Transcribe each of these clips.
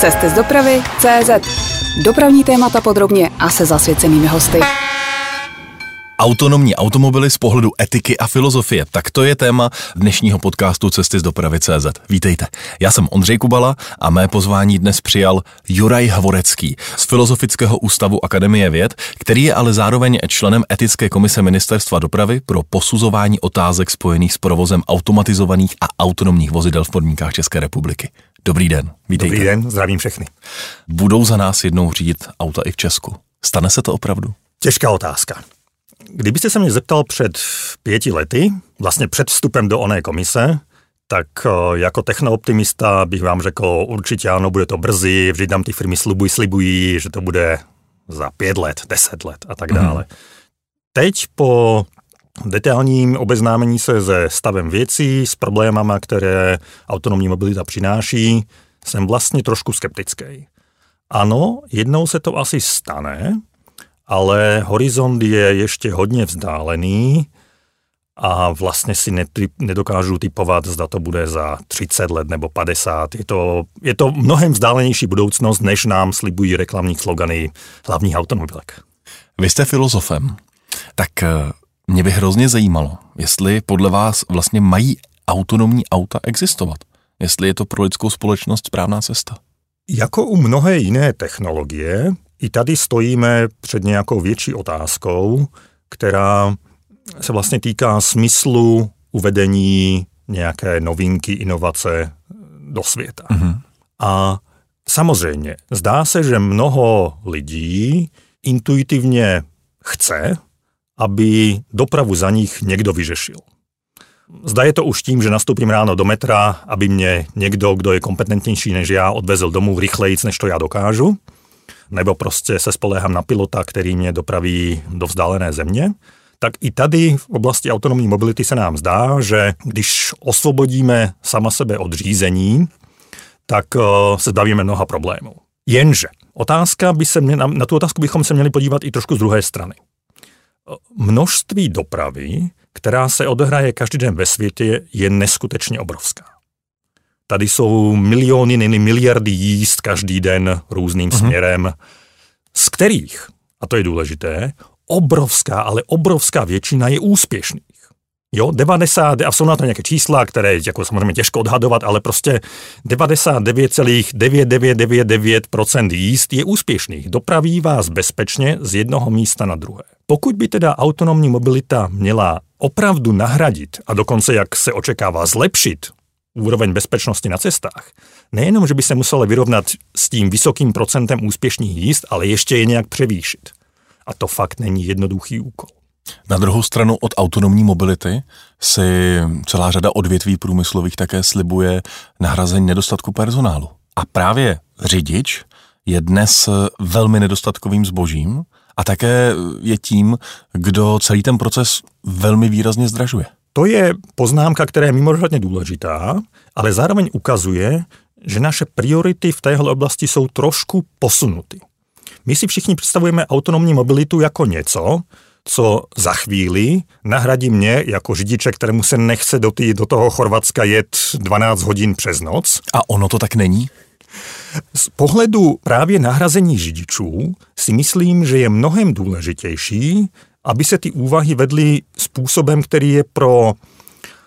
Cesty z dopravy CZ. Dopravní témata podrobně a se zasvěcenými hosty. Autonomní automobily z pohledu etiky a filozofie. Tak to je téma dnešního podcastu Cesty z dopravy CZ. Vítejte. Já jsem Ondřej Kubala a mé pozvání dnes přijal Juraj Havorecký z Filozofického ústavu Akademie věd, který je ale zároveň členem etické komise Ministerstva dopravy pro posuzování otázek spojených s provozem automatizovaných a autonomních vozidel v podmínkách České republiky. Dobrý den, vítejte. Dobrý den, zdravím všechny. Budou za nás jednou řídit auta i v Česku. Stane se to opravdu? Těžká otázka. Kdybyste se mě zeptal před pěti lety, vlastně před vstupem do oné komise, tak eh, jako technooptimista bych vám řekl, určitě ano, bude to brzy, vždy tam ty firmy slibují, slibují, že to bude za pět let, deset let a tak dále. Mm. Teď po detailním obeznámení se se stavem věcí, s problémama, které autonomní mobilita přináší, jsem vlastně trošku skeptický. Ano, jednou se to asi stane, ale horizont je ještě hodně vzdálený a vlastně si netyp, nedokážu typovat, zda to bude za 30 let nebo 50. Je to, je to mnohem vzdálenější budoucnost, než nám slibují reklamní slogany hlavních automobilek. Vy jste filozofem, tak eh, mě by hrozně zajímalo, jestli podle vás vlastně mají autonomní auta existovat. Jestli je to pro lidskou společnost správná cesta. Jako u mnohé jiné technologie, i tady stojíme před nějakou větší otázkou, která se vlastně týká smyslu uvedení nějaké novinky, inovace do světa. Mm-hmm. A samozřejmě, zdá se, že mnoho lidí intuitivně chce, aby dopravu za nich někdo vyřešil. Zda je to už tím, že nastoupím ráno do metra, aby mě někdo, kdo je kompetentnější než já, odvezl domů rychleji, než to já dokážu, nebo prostě se spolehám na pilota, který mě dopraví do vzdálené země, tak i tady v oblasti autonomní mobility se nám zdá, že když osvobodíme sama sebe od řízení, tak eh, se zbavíme mnoha problémů. Jenže otázka by se mě, na tu otázku bychom se měli podívat i trošku z druhé strany. Množství dopravy, která se odehraje každý den ve světě, je neskutečně obrovská. Tady jsou miliony, nyní miliardy jíst každý den různým uh-huh. směrem, z kterých, a to je důležité, obrovská, ale obrovská většina je úspěšných. Jo, 90, a jsou na to nějaké čísla, které jako samozřejmě těžko odhadovat, ale prostě 99,9999% jíst je úspěšných. Dopraví vás bezpečně z jednoho místa na druhé. Pokud by teda autonomní mobilita měla opravdu nahradit a dokonce, jak se očekává, zlepšit úroveň bezpečnosti na cestách, nejenom, že by se museli vyrovnat s tím vysokým procentem úspěšných jízd, ale ještě je nějak převýšit. A to fakt není jednoduchý úkol. Na druhou stranu od autonomní mobility si celá řada odvětví průmyslových také slibuje nahrazení nedostatku personálu. A právě řidič je dnes velmi nedostatkovým zbožím a také je tím, kdo celý ten proces velmi výrazně zdražuje. To je poznámka, která je mimořádně důležitá, ale zároveň ukazuje, že naše priority v téhle oblasti jsou trošku posunuty. My si všichni představujeme autonomní mobilitu jako něco, co za chvíli nahradí mě jako řidiče, kterému se nechce do, tý, do toho Chorvatska jet 12 hodin přes noc. A ono to tak není? Z pohledu právě nahrazení řidičů si myslím, že je mnohem důležitější, aby se ty úvahy vedly způsobem, který je pro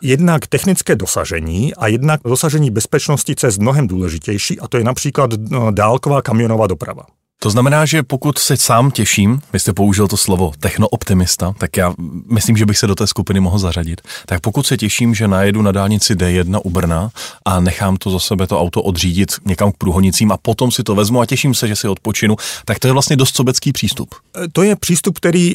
jednak technické dosažení a jednak dosažení bezpečnosti cest mnohem důležitější, a to je například no, dálková kamionová doprava. To znamená, že pokud se sám těším, vy jste použil to slovo technooptimista, tak já myslím, že bych se do té skupiny mohl zařadit. Tak pokud se těším, že najedu na dálnici D1 u Brna a nechám to za sebe to auto odřídit někam k průhonicím a potom si to vezmu a těším se, že si odpočinu, tak to je vlastně dost sobecký přístup. E, to je přístup, který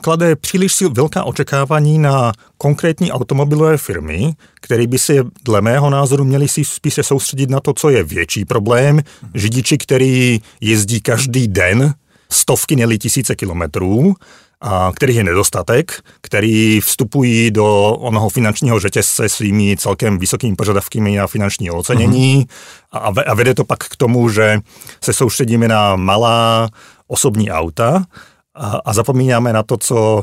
klade příliš velká očekávání na konkrétní automobilové firmy, které by se dle mého názoru měli si spíše soustředit na to, co je větší problém. Řidiči, který jezdí každý den stovky, neli tisíce kilometrů, a kterých je nedostatek, který vstupují do onoho finančního řetězce svými celkem vysokými požadavky na finanční ocenění mm-hmm. a vede to pak k tomu, že se soustředíme na malá osobní auta a, zapomínáme na to, co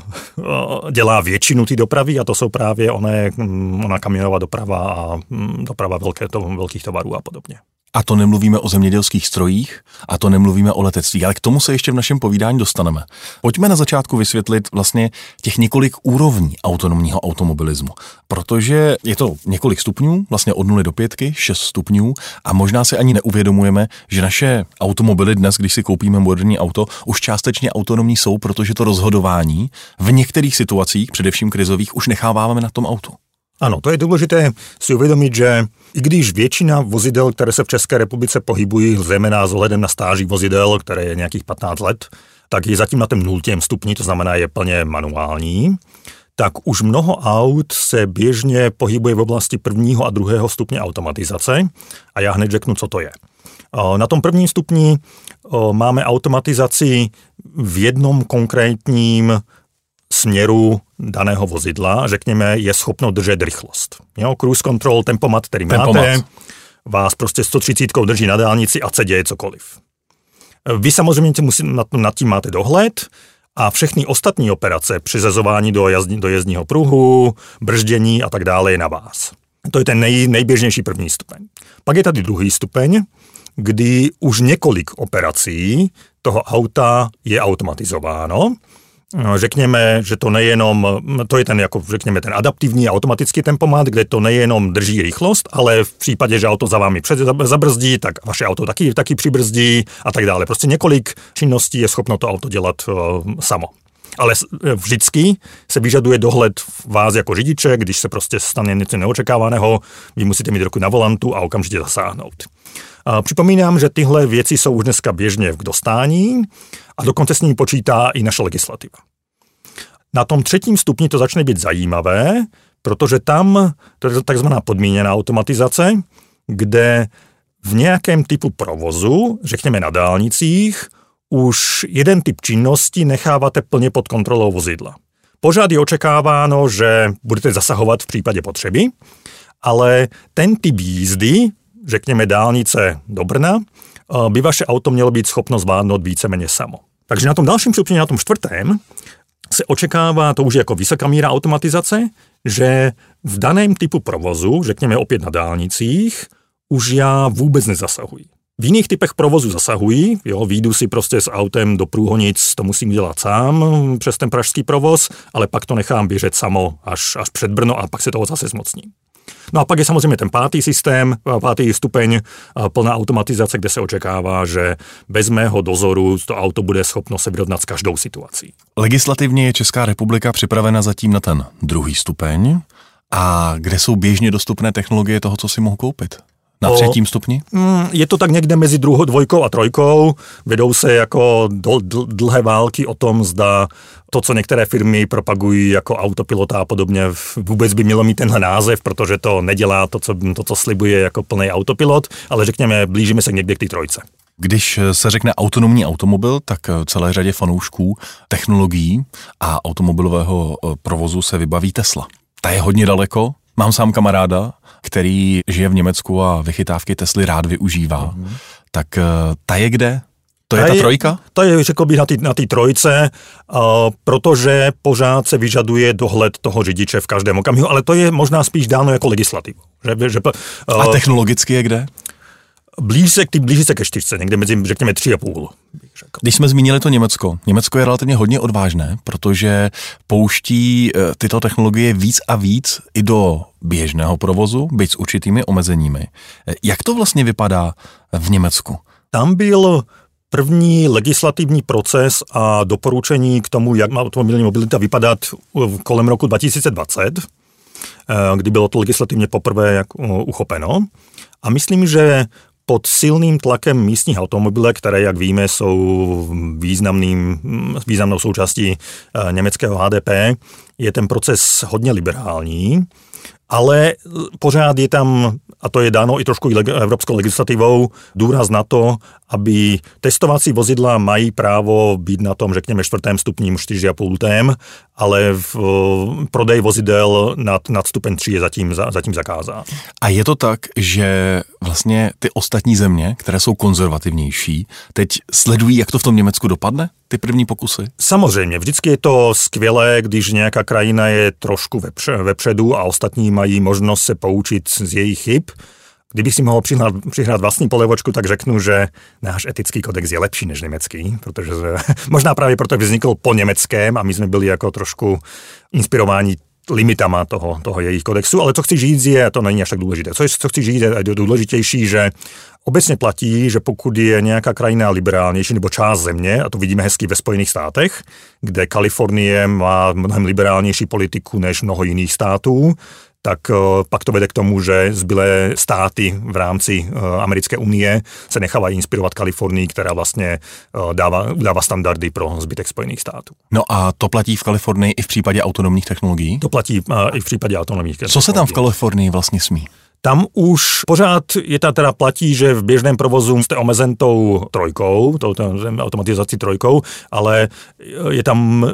dělá většinu té dopravy a to jsou právě oné, mm, ona kamionová doprava a mm, doprava velké, to, velkých tovarů a podobně. A to nemluvíme o zemědělských strojích, a to nemluvíme o letectví, ale k tomu se ještě v našem povídání dostaneme. Pojďme na začátku vysvětlit vlastně těch několik úrovní autonomního automobilismu, protože je to několik stupňů, vlastně od 0 do 5, 6 stupňů a možná si ani neuvědomujeme, že naše automobily dnes, když si koupíme moderní auto, už částečně autonomní jsou, protože to rozhodování v některých situacích, především krizových, už necháváme na tom autu. Ano, to je důležité si uvědomit, že i když většina vozidel, které se v České republice pohybují, zejména s ohledem na stáží vozidel, které je nějakých 15 let, tak je zatím na tom nultém stupni, to znamená je plně manuální, tak už mnoho aut se běžně pohybuje v oblasti prvního a druhého stupně automatizace a já hned řeknu, co to je. Na tom prvním stupni máme automatizaci v jednom konkrétním směru daného vozidla, řekněme, je schopno držet rychlost. Jo, cruise control, tempomat, který tempomat. máte, vás prostě 130 drží na dálnici a se děje cokoliv. Vy samozřejmě musí, nad, nad tím máte dohled a všechny ostatní operace, přizazování do, jazdní, do jezdního pruhu, brždění a tak dále je na vás. To je ten nej, nejběžnější první stupeň. Pak je tady druhý stupeň, kdy už několik operací toho auta je automatizováno No, řekněme, že to nejenom, to je ten, jako řekněme, ten adaptivní automatický tempomat, kde to nejenom drží rychlost, ale v případě, že auto za vámi před, zabrzdí, tak vaše auto taky, taky přibrzdí a tak dále. Prostě několik činností je schopno to auto dělat uh, samo. Ale vždycky se vyžaduje dohled vás jako řidiče, když se prostě stane něco neočekávaného, vy musíte mít ruku na volantu a okamžitě zasáhnout. Připomínám, že tyhle věci jsou už dneska běžně v dostání a dokonce s nimi počítá i naše legislativa. Na tom třetím stupni to začne být zajímavé, protože tam to je takzvaná podmíněná automatizace, kde v nějakém typu provozu, řekněme na dálnicích, už jeden typ činnosti necháváte plně pod kontrolou vozidla. Pořád je očekáváno, že budete zasahovat v případě potřeby, ale ten typ jízdy, řekněme dálnice do Brna, eh, by vaše auto mělo být schopno zvládnout víceméně samo. Takže na tom dalším stupni, na tom čtvrtém, se očekává, to už je jako vysoká míra automatizace, že v daném typu provozu, řekněme opět na dálnicích, už já vůbec nezasahuji. V jiných typech provozu zasahují, jo, výjdu si prostě s autem do průhonic, to musím dělat sám přes ten pražský provoz, ale pak to nechám běžet samo až, až před Brno a pak se toho zase zmocním. No a pak je samozřejmě ten pátý systém, pátý stupeň, plná automatizace, kde se očekává, že bez mého dozoru to auto bude schopno se vyrovnat s každou situací. Legislativně je Česká republika připravena zatím na ten druhý stupeň. A kde jsou běžně dostupné technologie toho, co si mohu koupit? Na třetím stupni? Mm, je to tak někde mezi druhou, dvojkou a trojkou. Vedou se jako dl, dl, dlhé války o tom, zda to, co některé firmy propagují jako autopilota a podobně, vůbec by mělo mít tenhle název, protože to nedělá to, co, to, co slibuje jako plný autopilot, ale řekněme, blížíme se někde k té trojce. Když se řekne autonomní automobil, tak celé řadě fanoušků technologií a automobilového eh, provozu se vybaví Tesla. Ta je hodně daleko, Mám sám kamaráda, který žije v Německu a vychytávky Tesly rád využívá. Mm-hmm. Tak eh, ta je kde? To je ta, ta trojka? To je, řekl bych, na té na trojce, uh, protože pořád se vyžaduje dohled toho řidiče v každém okamihu, ale to je možná spíš dáno jako legislativu. Že, že, uh, a technologicky je kde? Blíží se, blíží se ke čtyřce, někde mezi, řekněme, tři a půl. Když jsme zmínili to Německo, Německo je relativně hodně odvážné, protože pouští eh, tyto technologie víc a víc i do běžného provozu, byť s určitými omezeními. Eh, jak to vlastně vypadá v Německu? Tam byl první legislativní proces a doporučení k tomu, jak má automobilní mobilita vypadat kolem roku 2020, eh, kdy bylo to legislativně poprvé jak uchopeno. A myslím, že pod silným tlakem místních automobilek, které, jak víme, jsou významným, významnou součástí eh, německého HDP, je ten proces hodně liberální, ale pořád je tam, a to je dáno i trošku evropskou legislativou, důraz na to, aby testovací vozidla mají právo být na tom, řekněme, čtvrtém stupním 4,5 ale v prodej vozidel nad, nad stupeň 3 je zatím, zatím zakázán. A je to tak, že vlastně ty ostatní země, které jsou konzervativnější, teď sledují, jak to v tom Německu dopadne, ty první pokusy? Samozřejmě, vždycky je to skvělé, když nějaká krajina je trošku vepře, vepředu a ostatní mají možnost se poučit z jejich chyb kdybych si mohl přihrát, přihrát vlastní polevočku, tak řeknu, že náš etický kodex je lepší než německý, protože možná právě proto, vznikl po německém a my jsme byli jako trošku inspirováni limitama toho, toho jejich kodexu, ale co chci říct je, a to není až tak důležité, co, co chci říct je důležitější, že obecně platí, že pokud je nějaká krajina liberálnější nebo část země, a to vidíme hezky ve Spojených státech, kde Kalifornie má mnohem liberálnější politiku než mnoho jiných států, tak eh, pak to vede k tomu, že zbylé státy v rámci eh, americké unie se nechávají inspirovat Kalifornii, která vlastně eh, dává, dává standardy pro zbytek Spojených států. No a to platí v Kalifornii i v případě autonomních technologií? To platí i v případě autonomních technologií. Co se tam v Kalifornii vlastně smí? Tam už pořád je ta teda platí, že v běžném provozu jste omezen tou trojkou, tou automatizací trojkou, ale je tam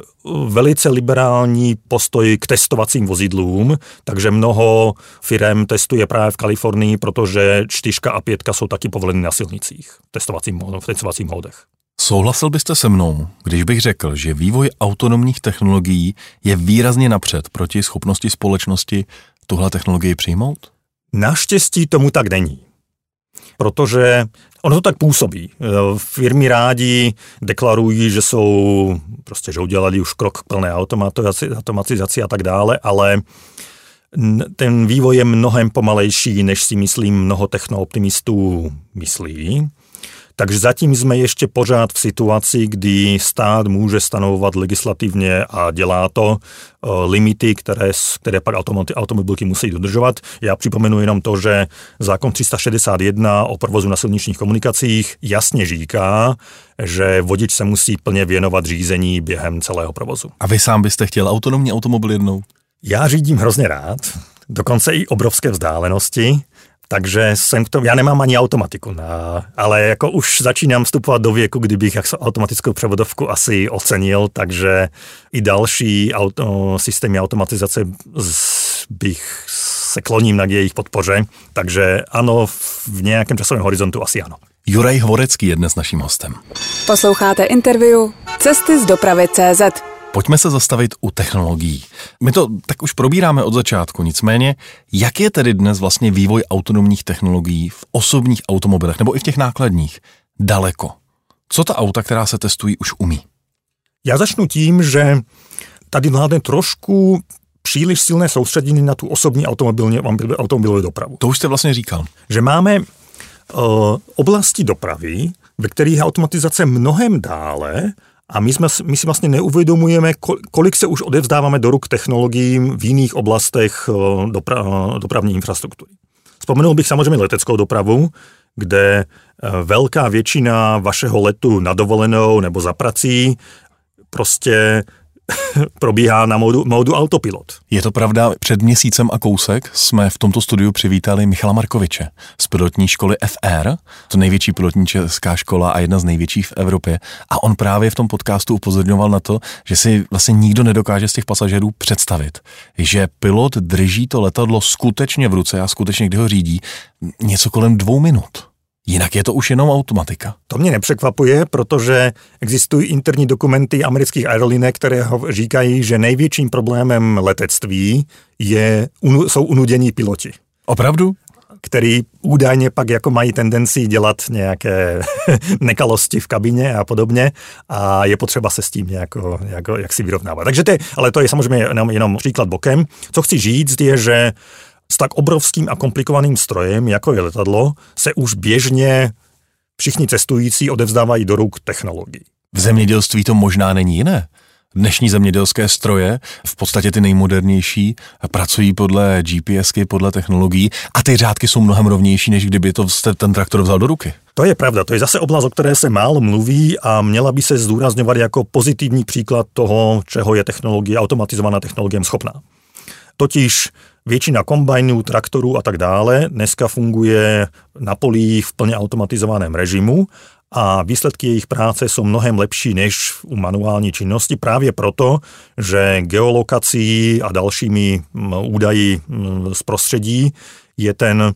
velice liberální postoj k testovacím vozidlům, takže mnoho firm testuje právě v Kalifornii, protože čtyřka a pětka jsou taky povoleny na silnicích testovacím, v testovacích módech. Souhlasil byste se mnou, když bych řekl, že vývoj autonomních technologií je výrazně napřed proti schopnosti společnosti tuhle technologii přijmout? Naštěstí tomu tak není. Protože ono to tak působí. Firmy rádi deklarují, že jsou, prostě, že udělali už krok k plné automatizaci a tak dále, ale ten vývoj je mnohem pomalejší, než si myslím mnoho technooptimistů myslí. Takže zatím jsme ještě pořád v situaci, kdy stát může stanovovat legislativně a dělá to eh, limity, které, které pak automobilky musí dodržovat. Já připomenu jenom to, že zákon 361 o provozu na silničních komunikacích jasně říká, že vodič se musí plně věnovat řízení během celého provozu. A vy sám byste chtěl autonomní automobil jednou? Já řídím hrozně rád, dokonce i obrovské vzdálenosti, takže jsem k tomu, já nemám ani automatiku, na, ale jako už začínám vstupovat do věku, kdybych automatickou převodovku asi ocenil, takže i další auto, systémy automatizace bych se kloním na jejich podpoře, takže ano, v nějakém časovém horizontu asi ano. Juraj Hvorecký je dnes naším hostem. Posloucháte interview Cesty z dopravy CZ. Pojďme se zastavit u technologií. My to tak už probíráme od začátku, nicméně, jak je tedy dnes vlastně vývoj autonomních technologií v osobních automobilech nebo i v těch nákladních daleko? Co ta auta, která se testují, už umí? Já začnu tím, že tady vládne trošku příliš silné soustředění na tu osobní automobilní, automobilovou dopravu. To už jste vlastně říkal. Že máme uh, oblasti dopravy, ve kterých je automatizace mnohem dále a my, jsme, my si vlastně neuvědomujeme, kolik se už odevzdáváme do ruk technologiím v jiných oblastech eh, dopra, eh, dopravní infrastruktury. Vzpomenul bych samozřejmě leteckou dopravu, kde eh, velká většina vašeho letu na dovolenou nebo za prací prostě probíhá na módu, módu autopilot. Je to pravda, před měsícem a kousek jsme v tomto studiu přivítali Michala Markoviče z pilotní školy FR, to největší pilotní česká škola a jedna z největších v Evropě. A on právě v tom podcastu upozorňoval na to, že si vlastně nikdo nedokáže z těch pasažérů představit, že pilot drží to letadlo skutečně v ruce a skutečně, kdy ho řídí, něco kolem dvou minut. Jinak je to už jenom automatika. To mě nepřekvapuje, protože existují interní dokumenty amerických aerolínek, které říkají, že největším problémem letectví je, jsou unudění piloti. Opravdu? který údajně pak jako mají tendenci dělat nějaké nekalosti v kabině a podobně a je potřeba se s tím jako, jako jak si vyrovnávat. Takže to je, ale to je samozřejmě jenom, jenom příklad bokem. Co chci říct je, že s tak obrovským a komplikovaným strojem, jako je letadlo, se už běžně všichni cestující odevzdávají do ruk technologií. V zemědělství to možná není jiné. Dnešní zemědělské stroje, v podstatě ty nejmodernější, pracují podle GPSky, podle technologií a ty řádky jsou mnohem rovnější, než kdyby to ten traktor vzal do ruky. To je pravda, to je zase oblast, o které se málo mluví a měla by se zdůrazňovat jako pozitivní příklad toho, čeho je technologie, automatizovaná technologie schopná. Totiž Většina kombajnů, traktorů a tak dále. Dneska funguje na polích v plně automatizovaném režimu a výsledky jejich práce jsou mnohem lepší než u manuální činnosti právě proto, že geolokací a dalšími údaji z prostředí je ten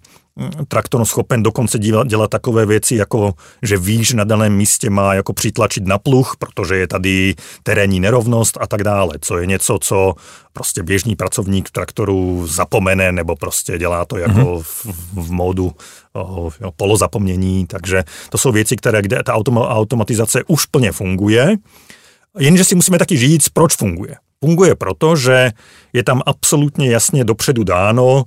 traktor schopen dokonce dělat, dělat takové věci, jako že ví, že na daném místě má jako přitlačit na pluh, protože je tady terénní nerovnost a tak dále, co je něco, co prostě běžný pracovník traktoru zapomene nebo prostě dělá to jako mm-hmm. v, v módu o, jo, polozapomnění, takže to jsou věci, které, kde ta automatizace už plně funguje, jenže si musíme taky říct, proč funguje. Funguje proto, že je tam absolutně jasně dopředu dáno,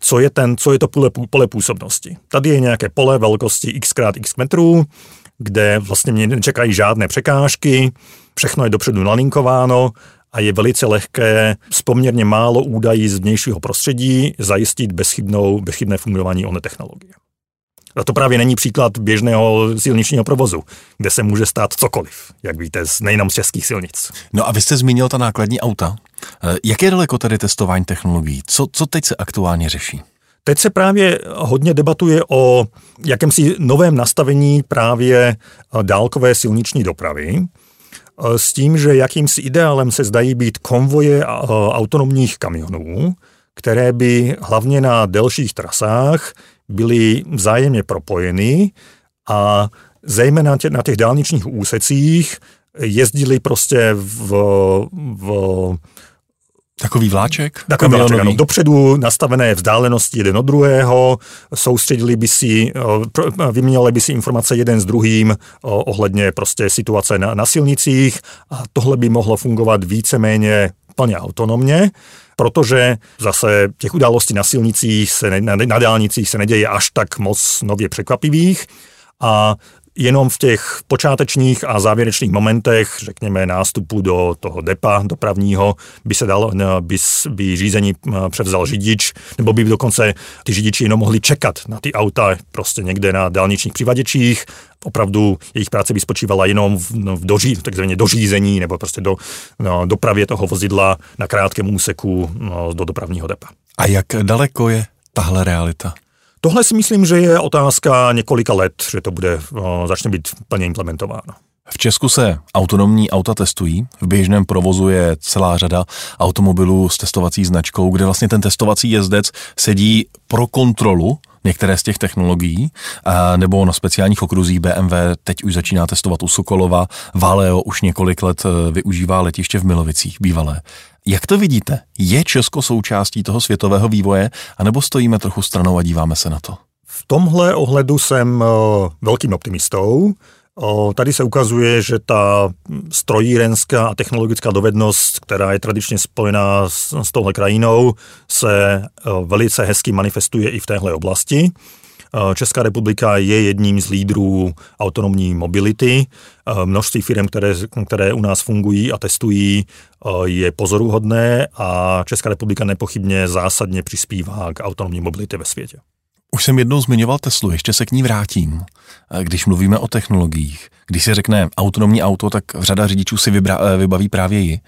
co je, ten, co je to pole, pole působnosti. Tady je nějaké pole velkosti x krát x metrů, kde vlastně mě nečekají žádné překážky, všechno je dopředu nalinkováno a je velice lehké s poměrně málo údají z vnějšího prostředí zajistit bezchybnou, bezchybné fungování oné technologie. A to právě není příklad běžného silničního provozu, kde se může stát cokoliv, jak víte, z nejenom z českých silnic. No a vy jste zmínil ta nákladní auta. Eh, jak je daleko tedy testování technologií? Co, co teď se aktuálně řeší? Teď se právě hodně debatuje o jakémsi novém nastavení právě eh, dálkové silniční dopravy, eh, s tím, že jakýmsi ideálem se zdají být konvoje autonomních kamionů, které by hlavně na delších trasách byly vzájemně propojeny a zejména na těch dálničních úsecích jezdili prostě v, v Takový vláček? Takový vláček, ano. Dopředu nastavené vzdálenosti jeden od druhého, soustředili by si, vyměnili by si informace jeden s druhým ohledně prostě situace na, na silnicích a tohle by mohlo fungovat víceméně plně autonomně protože zase těch událostí na silnicích, se, na, na dálnicích se neděje až tak moc nově překvapivých a jenom v těch počátečních a závěrečných momentech, řekněme nástupu do toho depa dopravního, by se dalo, by, by řízení převzal řidič, nebo by dokonce ty řidiči jenom mohli čekat na ty auta prostě někde na dálničních přivaděčích. Opravdu jejich práce by spočívala jenom v, no, v doří, takzvaně dořízení nebo prostě do no, dopravě toho vozidla na krátkém úseku no, do dopravního depa. A jak daleko je tahle realita? Tohle si myslím, že je otázka několika let, že to bude, začne být plně implementováno. V Česku se autonomní auta testují. V běžném provozu je celá řada automobilů s testovací značkou, kde vlastně ten testovací jezdec sedí pro kontrolu některé z těch technologií, nebo na speciálních okruzích BMW teď už začíná testovat u Sokolova, Valeo už několik let e, využívá letiště v Milovicích, bývalé. Jak to vidíte? Je Česko součástí toho světového vývoje, anebo stojíme trochu stranou a díváme se na to? V tomhle ohledu jsem uh, velkým optimistou. Uh, tady se ukazuje, že ta strojírenská a technologická dovednost, která je tradičně spojená s, s touhle krajinou, se uh, velice hezky manifestuje i v téhle oblasti. Eh, Česká republika je jedním z lídrů autonomní mobility. Eh, množství firm, které, které u nás fungují a testují, eh, je pozoruhodné a Česká republika nepochybně zásadně přispívá k autonomní mobilitě ve světě. Už jsem jednou zmiňoval Teslu, ještě se k ní vrátím. Když mluvíme o technologiích, když se řekne autonomní auto, tak řada řidičů si vybra, vybaví právě ji.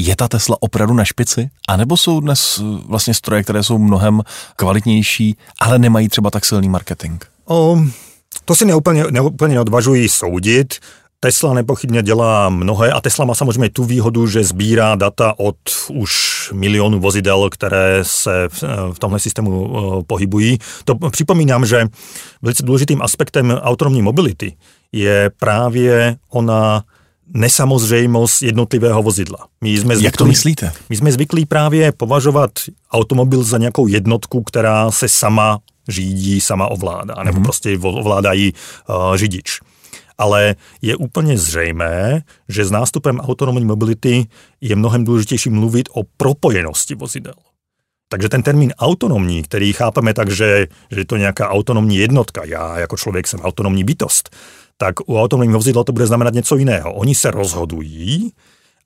Je ta Tesla opravdu na špici? A nebo jsou dnes eh, vlastně stroje, které jsou mnohem kvalitnější, ale nemají třeba tak silný marketing? O, to si neúplně, neúplně neodvažuji soudit. Tesla nepochybně dělá mnohé a Tesla má samozřejmě tu výhodu, že sbírá data od už milionů vozidel, které se v, v tomhle systému uh, pohybují. To připomínám, že velice důležitým aspektem autonomní mobility je právě ona nesamozřejmost jednotlivého vozidla. My jsme zvyklí, Jak to myslíte? My jsme zvyklí právě považovat automobil za nějakou jednotku, která se sama řídí, sama ovládá, nebo mm-hmm. prostě ovládají uh, řidič. Ale je úplně zřejmé, že s nástupem autonomní mobility je mnohem důležitější mluvit o propojenosti vozidel. Takže ten termín autonomní, který chápeme tak, že, že je to nějaká autonomní jednotka, já jako člověk jsem autonomní bytost, tak u autonomního vozidla to bude znamenat něco jiného. Oni se rozhodují,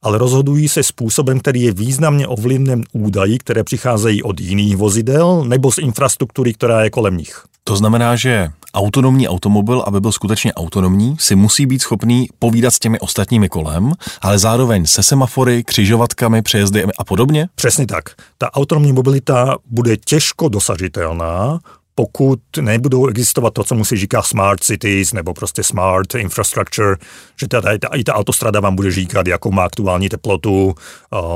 ale rozhodují se způsobem, který je významně ovlivněn údají, které přicházejí od jiných vozidel nebo z infrastruktury, která je kolem nich. To znamená, že autonomní automobil, aby byl skutečně autonomní, si musí být schopný povídat s těmi ostatními kolem, ale zároveň se semafory, křižovatkami, přejezdy a podobně? Přesně tak. Ta autonomní mobilita bude těžko dosažitelná, pokud nebudou existovat to, co musí říká smart cities nebo prostě smart infrastructure, že teda i ta, i ta autostrada vám bude říkat, jakou má aktuální teplotu,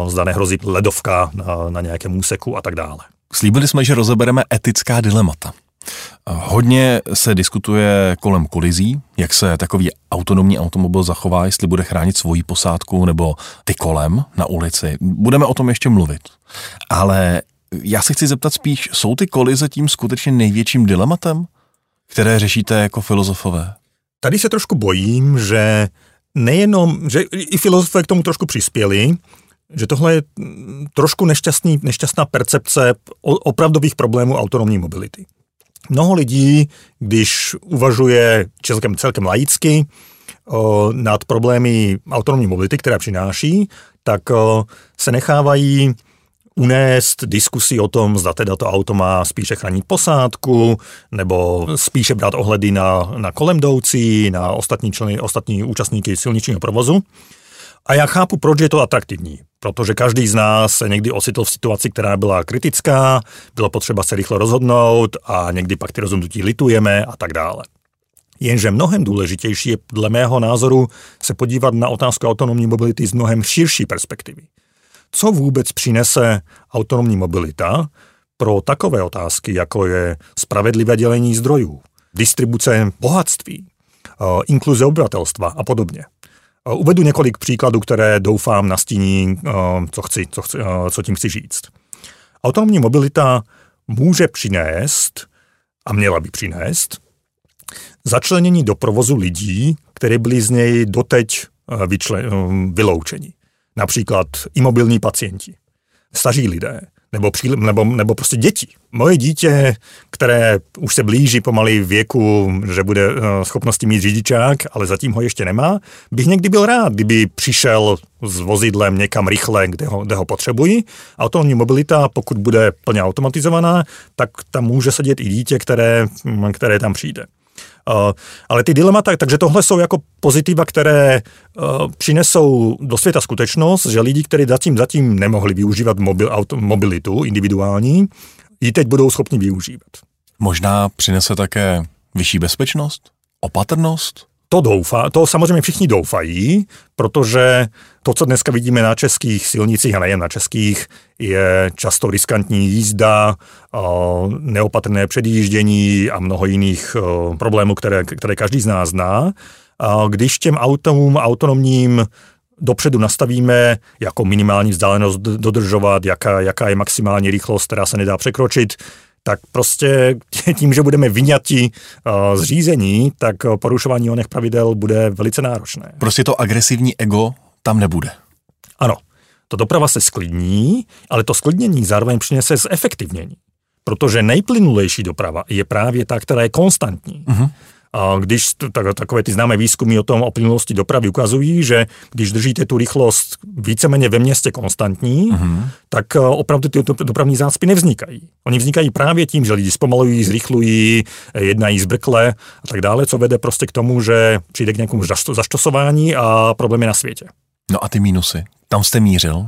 zda nehrozí ledovka na, na nějakém úseku a tak dále. Slíbili jsme, že rozebereme etická dilemata. Hodně se diskutuje kolem kolizí, jak se takový autonomní automobil zachová, jestli bude chránit svoji posádku nebo ty kolem na ulici. Budeme o tom ještě mluvit. Ale já se chci zeptat spíš, jsou ty kolize tím skutečně největším dilematem, které řešíte jako filozofové? Tady se trošku bojím, že nejenom, že i filozofové k tomu trošku přispěli, že tohle je trošku nešťastný, nešťastná percepce opravdových problémů autonomní mobility. Mnoho lidí, když uvažuje celkem, celkem laicky o, nad problémy autonomní mobility, které přináší, tak o, se nechávají unést diskusí o tom, zda teda to auto má spíše chránit posádku, nebo spíše brát ohledy na, na kolem jdoucí, na ostatní, členy, ostatní účastníky silničního provozu. A já chápu, proč je to atraktivní. Protože každý z nás se někdy ocitl v situaci, která byla kritická, bylo potřeba se rychle rozhodnout a někdy pak ty rozhodnutí litujeme a tak dále. Jenže mnohem důležitější je dle mého názoru se podívat na otázku autonomní mobility z mnohem širší perspektivy. Co vůbec přinese autonomní mobilita pro takové otázky, jako je spravedlivé dělení zdrojů, distribuce bohatství, eh, inkluze obyvatelstva a podobně. Eh, uvedu několik příkladů, které doufám nastíní, eh, co, chci, co, chci, co tím chci říct. Autonomní mobilita může přinést, a měla by přinést, začlenění do provozu lidí, kteří byli z něj doteď vyloučeni například imobilní pacienti, staří lidé, nebo, příle, nebo, nebo prostě děti. Moje dítě, které už se blíží pomaly věku, že bude uh, schopnosti mít řidičák, ale zatím ho ještě nemá, bych někdy byl rád, kdyby přišel s vozidlem někam rychle, kde ho, kde ho potřebují. Autonomní mobilita, pokud bude plně automatizovaná, tak tam může sedět i dítě, které, které tam přijde. Eh, ale ty dilemata, takže tohle jsou jako pozitiva, které eh, přinesou do světa skutečnost, že lidi, kteří zatím, zatím nemohli využívat mobil, auto, mobilitu individuální, ji teď budou schopni využívat. Možná přinese také vyšší bezpečnost, opatrnost? To doufá, to samozřejmě všichni doufají, protože to, co dneska vidíme na českých silnicích a nejen na českých, je často riskantní jízda, neopatrné předjíždění a mnoho jiných problémů, které, které každý z nás zná. Když těm autům autonomním dopředu nastavíme, jako minimální vzdálenost dodržovat, jaká, jaká je maximální rychlost, která se nedá překročit, tak prostě tím, že budeme vyňati z řízení, tak porušování oných pravidel bude velice náročné. Prostě to agresivní ego tam nebude. Ano, to doprava se sklidní, ale to sklidnění zároveň přinese zefektivnění. Protože nejplynulejší doprava je právě ta, která je konstantní. Uh-huh. A když tak, takové ty známé výzkumy o tom o plynulosti dopravy ukazují, že když držíte tu rychlost víceméně ve městě konstantní, uh-huh. tak eh, opravdu ty dopravní zácpy nevznikají. Oni vznikají právě tím, že lidi zpomalují, zrychlují, eh, jednají zbrkle a tak dále, co vede prostě k tomu, že přijde k nějakému zaštosování a problémy na světě. No a ty mínusy? Tam jste mířil?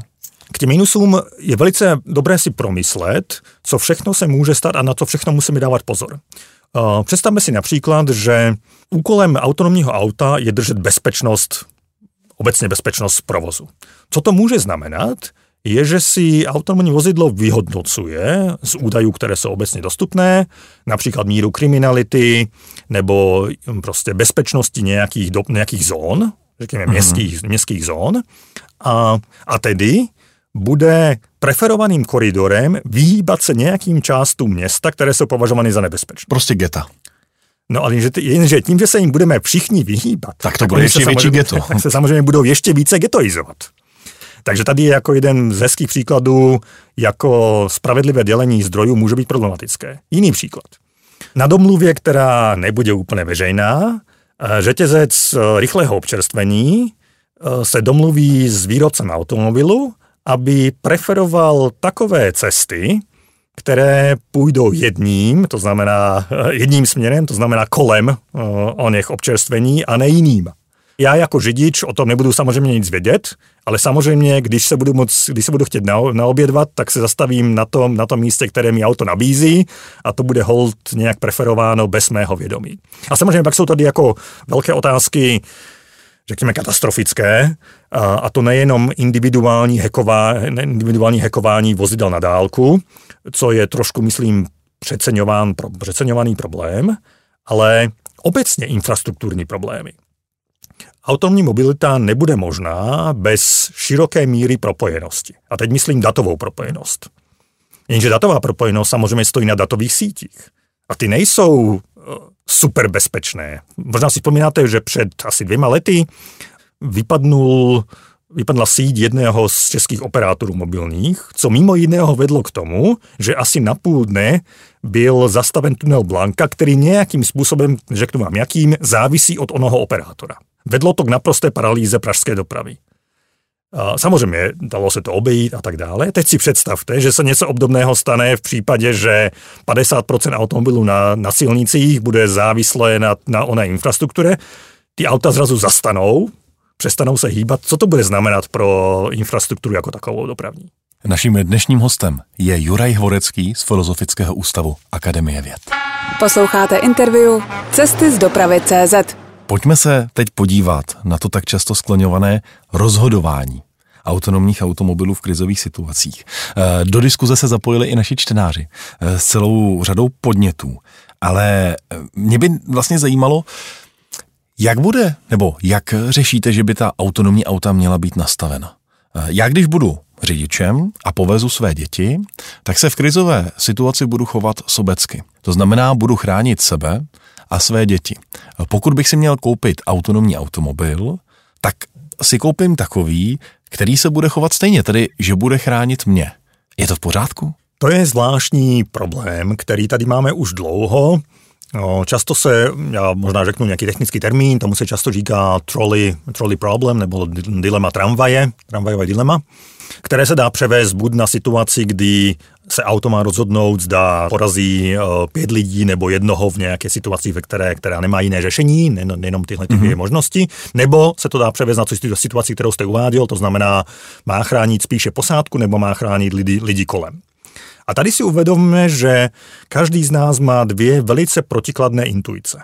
K těm minusům je velice dobré si promyslet, co všechno se může stát a na co všechno musíme dávat pozor. Uh, představme si například, že úkolem autonomního auta je držet bezpečnost, obecně bezpečnost provozu. Co to může znamenat, je, že si autonomní vozidlo vyhodnocuje z údajů, které jsou obecně dostupné, například míru kriminality nebo prostě bezpečnosti nějakých, do, nějakých zón, řekněme mm-hmm. městských, městských zón, a, a tedy bude preferovaným koridorem vyhýbat se nějakým částům města, které jsou považovány za nebezpečné. Prostě geta. No ale jenže, jenže tím, že se jim budeme všichni vyhýbat, tak to bude ještě větší geto. Tak se samozřejmě budou ještě více getoizovat. Takže tady je jako jeden z hezkých příkladů, jako spravedlivé dělení zdrojů může být problematické. Jiný příklad. Na domluvě, která nebude úplně veřejná, eh, řetězec eh, rychlého občerstvení eh, se domluví s výrobcem automobilu, aby preferoval takové cesty, které půjdou jedním, to znamená jedním směrem, to znamená kolem o něch občerstvení a ne jiným. Já jako řidič o tom nebudu samozřejmě nic vědět, ale samozřejmě, když se budu, moc, když se budu chtět naobědvat, tak se zastavím na tom, na tom místě, které mi auto nabízí a to bude hold nějak preferováno bez mého vědomí. A samozřejmě pak jsou tady jako velké otázky, řekněme, katastrofické, a, a to nejenom individuální, heková, individuální hekování vozidel na dálku, co je trošku, myslím, přeceňován, přeceňovaný problém, ale obecně infrastrukturní problémy. Autonomní mobilita nebude možná bez široké míry propojenosti. A teď myslím datovou propojenost. Jenže datová propojenost samozřejmě stojí na datových sítích. A ty nejsou eh, super bezpečné. Možná si vzpomínáte, že před asi dvěma lety vypadnul vypadla síť jedného z českých operátorů mobilních, co mimo jiného vedlo k tomu, že asi na půl dne byl zastaven tunel Blanka, který nějakým způsobem, řeknu vám jakým, závisí od onoho operátora. Vedlo to k naprosté paralýze pražské dopravy. A samozřejmě dalo se to obejít a tak dále. Teď si představte, že se něco obdobného stane v případě, že 50% automobilů na, na silnicích bude závislé na, na oné infrastruktuře. Ty auta zrazu zastanou, přestanou se hýbat. Co to bude znamenat pro infrastrukturu jako takovou dopravní? Naším dnešním hostem je Juraj Hvorecký z Filozofického ústavu Akademie věd. Posloucháte interview Cesty z dopravy CZ. Pojďme se teď podívat na to tak často skloňované rozhodování autonomních automobilů v krizových situacích. Eh, do diskuze se zapojili i naši čtenáři eh, s celou řadou podnětů, ale eh, mě by vlastně zajímalo, jak bude, nebo jak řešíte, že by ta autonomní auta měla být nastavena? Já když budu řidičem a povezu své děti, tak se v krizové situaci budu chovat sobecky. To znamená, budu chránit sebe a své děti. Pokud bych si měl koupit autonomní automobil, tak si koupím takový, který se bude chovat stejně, tedy že bude chránit mě. Je to v pořádku? To je zvláštní problém, který tady máme už dlouho. No, často se, já možná řeknu nějaký technický termín, tomu se často říká trolley, trolley problem nebo dilema tramvaje, tramvajové dilema, které se dá převést buď na situaci, kdy se auto má rozhodnout, zda porazí uh, pět lidí nebo jednoho v nějaké situaci, ve které, která nemá jiné řešení, nejenom tyhle ty dvě mm-hmm. možnosti, nebo se to dá převést na situaci, kterou jste uváděl, to znamená, má chránit spíše posádku nebo má chránit lidi, lidi kolem. A tady si uvědomíme, že každý z nás má dvě velice protikladné intuice.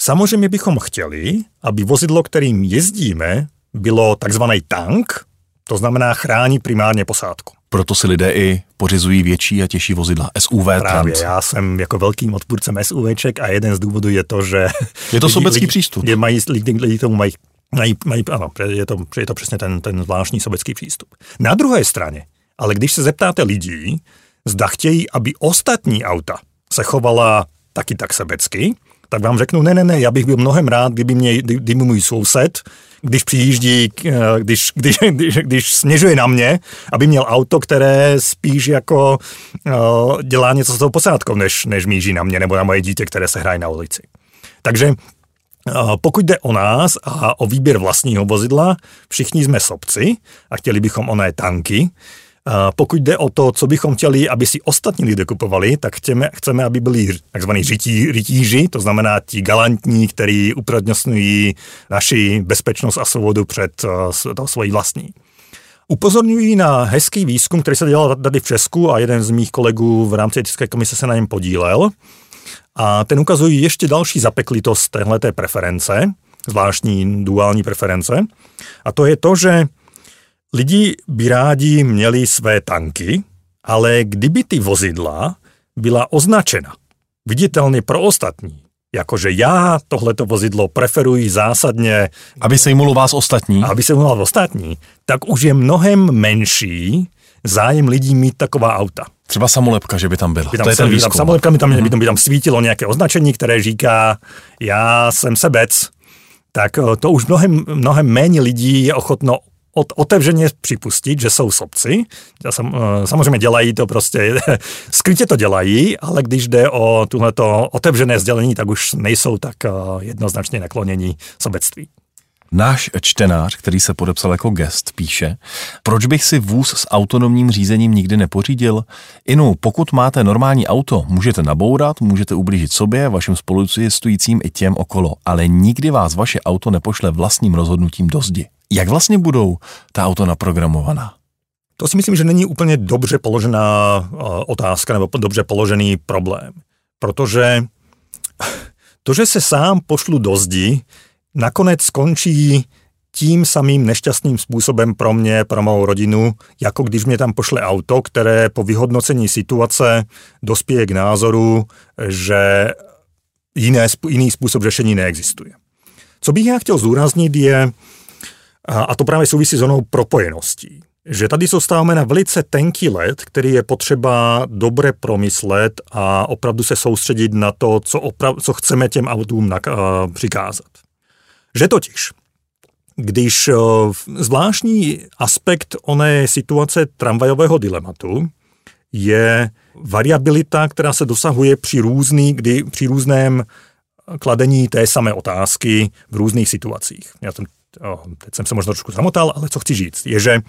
Samozřejmě bychom chtěli, aby vozidlo, kterým jezdíme, bylo takzvaný tank, to znamená chrání primárně posádku. Proto si lidé i pořizují větší a těžší vozidla. SUV Právě, já jsem jako velkým odpůrcem SUVček a jeden z důvodů je to, že... Je to sobecký lidi, přístup. Lidi, mají, lidi, lidi tomu mají, mají, mají ano, je to, je to přesně ten, ten zvláštní sobecký přístup. Na druhé straně, ale když se zeptáte lidí, zda chtějí, aby ostatní auta se chovala taky tak sebecky, tak vám řeknu, ne, ne, ne, já bych byl mnohem rád, kdyby, mě, kdyby můj soused, když přijíždí, eh, když, když, když, když směřuje na mě, aby měl auto, které spíš jako uh, dělá něco s tou posádkou, než, než míží na mě nebo na moje dítě, které se hraje na ulici. Takže uh, pokud jde o nás a o výběr vlastního vozidla, všichni jsme sobci a chtěli bychom oné tanky, pokud jde o to, co bychom chtěli, aby si ostatní lidé kupovali, tak chceme, chceme aby byli tzv. Řití, rytíři, to znamená ti galantní, kteří upřednostňují naši bezpečnost a svobodu před uh, svojí vlastní. Upozorňuji na hezký výzkum, který se dělal tady v Česku a jeden z mých kolegů v rámci etické komise se na něm podílel. A ten ukazuje ještě další zapeklitost téhleté preference, zvláštní duální preference. A to je to, že Lidi by rádi měli své tanky, ale kdyby ty vozidla byla označena viditelně pro ostatní, jakože já tohleto vozidlo preferuji zásadně. Aby se jimul vás ostatní. Aby se jimul ostatní, tak už je mnohem menší zájem lidí mít taková auta. Třeba samolepka, že by tam byla. By tam to je ten výzkum. Samolepka by tam, mm-hmm. by, tam, by tam svítilo nějaké označení, které říká, já jsem sebec, tak eh, to už mnohem, mnohem méně lidí je ochotno od, otevřeně připustit, že jsou sobci. Sam, eh, samozřejmě dělají to prostě, skrytě to dělají, ale když jde o tuhleto otevřené sdělení, tak už nejsou tak eh, jednoznačně naklonění sobectví. Náš čtenář, který se podepsal jako gest, píše, proč bych si vůz s autonomním řízením nikdy nepořídil? Inu, pokud máte normální auto, můžete nabourat, můžete ublížit sobě, vašim spolucestujícím i těm okolo, ale nikdy vás vaše auto nepošle vlastním rozhodnutím do zdi. Jak vlastně budou ta auto naprogramovaná? To si myslím, že není úplně dobře položená eh, otázka nebo dobře položený problém. Protože to, že se sám pošlu do zdi, nakonec skončí tím samým nešťastným způsobem pro mě, pro mou rodinu, jako když mě tam pošle auto, které po vyhodnocení situace dospěje k názoru, že jiné, jiný způsob řešení neexistuje. Co bych já chtěl zdůraznit je, a to právě souvisí s onou propojeností, že tady zůstáváme na velice tenký let, který je potřeba dobře promyslet a opravdu se soustředit na to, co, oprav, co chceme těm autům nak- přikázat. Že totiž, když zvláštní aspekt oné situace tramvajového dilematu je variabilita, která se dosahuje při, různý, kdy, při různém kladení té samé otázky v různých situacích. Já jsem, oh, teď jsem se možná trošku zamotal, ale co chci říct, je, že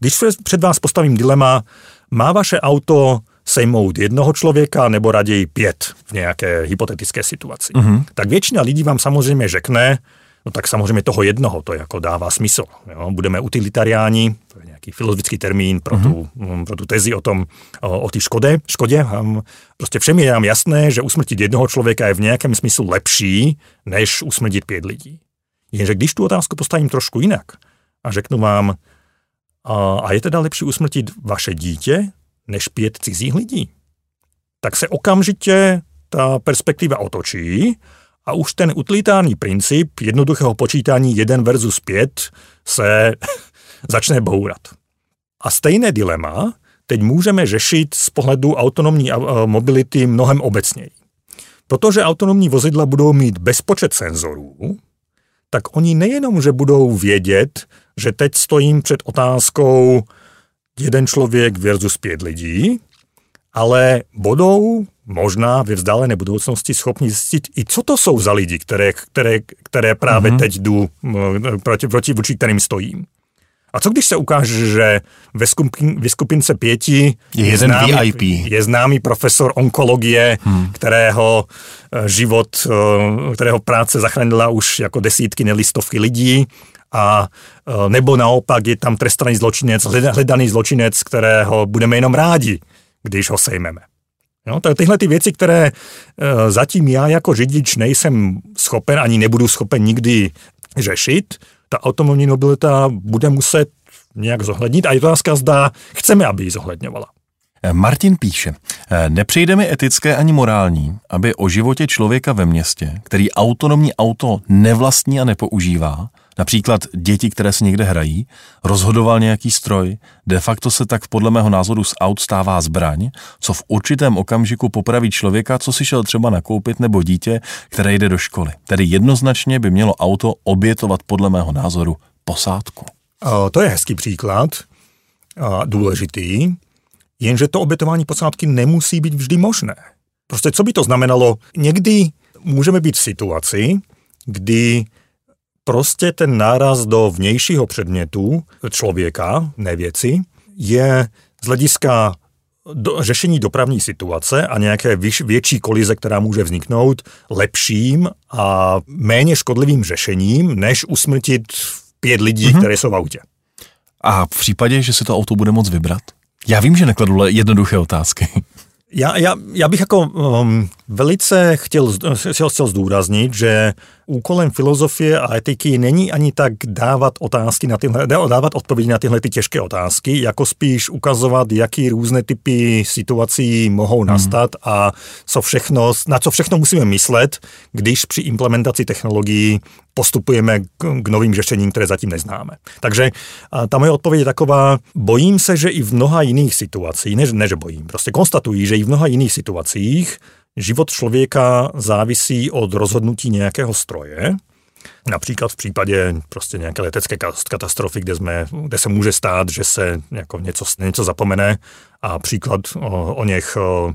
když před vás postavím dilema, má vaše auto sejmout jednoho člověka nebo raději pět v nějaké hypotetické situaci, mm-hmm. tak většina lidí vám samozřejmě řekne, no tak samozřejmě toho jednoho, to jako dává smysl. Jo? Budeme utilitariáni, to je nějaký filozofický termín pro, mm-hmm. tu, mm, pro tu tezi o tom, o, o té škode, škodě. Prostě všem je nám jasné, že usmrtit jednoho člověka je v nějakém smyslu lepší, než usmrtit pět lidí. Jenže když tu otázku postavím trošku jinak a řeknu vám, a, a je teda lepší usmrtit vaše dítě, než pět cizích lidí, tak se okamžitě ta perspektiva otočí a už ten utilitární princip jednoduchého počítání 1 versus 5 se začne bourat. A stejné dilema teď můžeme řešit z pohledu autonomní mobility mnohem obecněji. Protože autonomní vozidla budou mít bezpočet senzorů, tak oni nejenom, že budou vědět, že teď stojím před otázkou jeden člověk versus pět lidí, ale budou možná ve vzdálené budoucnosti schopni zjistit, i co to jsou za lidi, které, které, které právě mm-hmm. teď jdu proti, proti vůči kterým stojím. A co když se ukáže, že ve, skupin, ve skupince pěti je, je, známý, VIP. je známý profesor onkologie, hmm. kterého eh, život, eh, kterého práce zachránila už jako desítky, nelistovky lidí a eh, nebo naopak je tam trestaný zločinec, hledaný zločinec, kterého budeme jenom rádi, když ho sejmeme. Jo, to tyhle ty věci, které e, zatím já jako řidič nejsem schopen, ani nebudu schopen nikdy řešit, ta autonomní mobilita bude muset nějak zohlednit a je otázka, zda chceme, aby ji zohledňovala. Martin píše, nepřejde mi etické ani morální, aby o životě člověka ve městě, který autonomní auto nevlastní a nepoužívá, například děti, které si někde hrají, rozhodoval nějaký stroj, de facto se tak podle mého názoru z aut stává zbraň, co v určitém okamžiku popraví člověka, co si šel třeba nakoupit, nebo dítě, které jde do školy. Tedy jednoznačně by mělo auto obětovat podle mého názoru posádku. To je hezký příklad, a důležitý, jenže to obětování posádky nemusí být vždy možné. Prostě co by to znamenalo? Někdy můžeme být v situaci, kdy prostě ten náraz do vnějšího předmětu člověka, ne věci, je z hlediska do, řešení dopravní situace a nějaké vyš, větší kolize, která může vzniknout, lepším a méně škodlivým řešením, než usmrtit pět lidí, mm-hmm. které jsou v autě. A v případě, že si to auto bude moc vybrat? Já vím, že nekladu jednoduché otázky. Já, já, já bych jako um, velice chtěl, chtěl, chtěl zdůraznit, že úkolem filozofie a etiky není ani tak dávat otázky na tyhle, dávat odpovědi na tyhle ty těžké otázky, jako spíš ukazovat, jaký různé typy situací mohou hmm. nastat hmm. a co všechno, na co všechno musíme myslet, když při implementaci technologií postupujeme k, k novým řešením, které zatím neznáme. Takže ta moje odpověď je taková, bojím se, že i v mnoha jiných situacích, ne, ne že bojím, prostě konstatují, že i v mnoha jiných situacích život člověka závisí od rozhodnutí nějakého stroje, Například v případě prostě nějaké letecké katastrofy, kde, jsme, kde se může stát, že se jako něco, něco zapomene a příklad o, o něch o,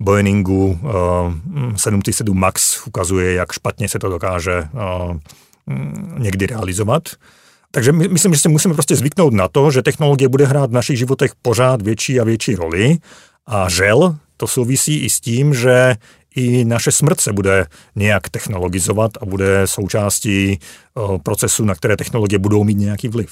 Boeingu o, 737 MAX ukazuje, jak špatně se to dokáže o, někdy realizovat. Takže my, myslím, že si musíme prostě zvyknout na to, že technologie bude hrát v našich životech pořád větší a větší roli a žel to souvisí i s tím, že i naše smrt se bude nějak technologizovat a bude součástí eh, procesu, na které technologie budou mít nějaký vliv.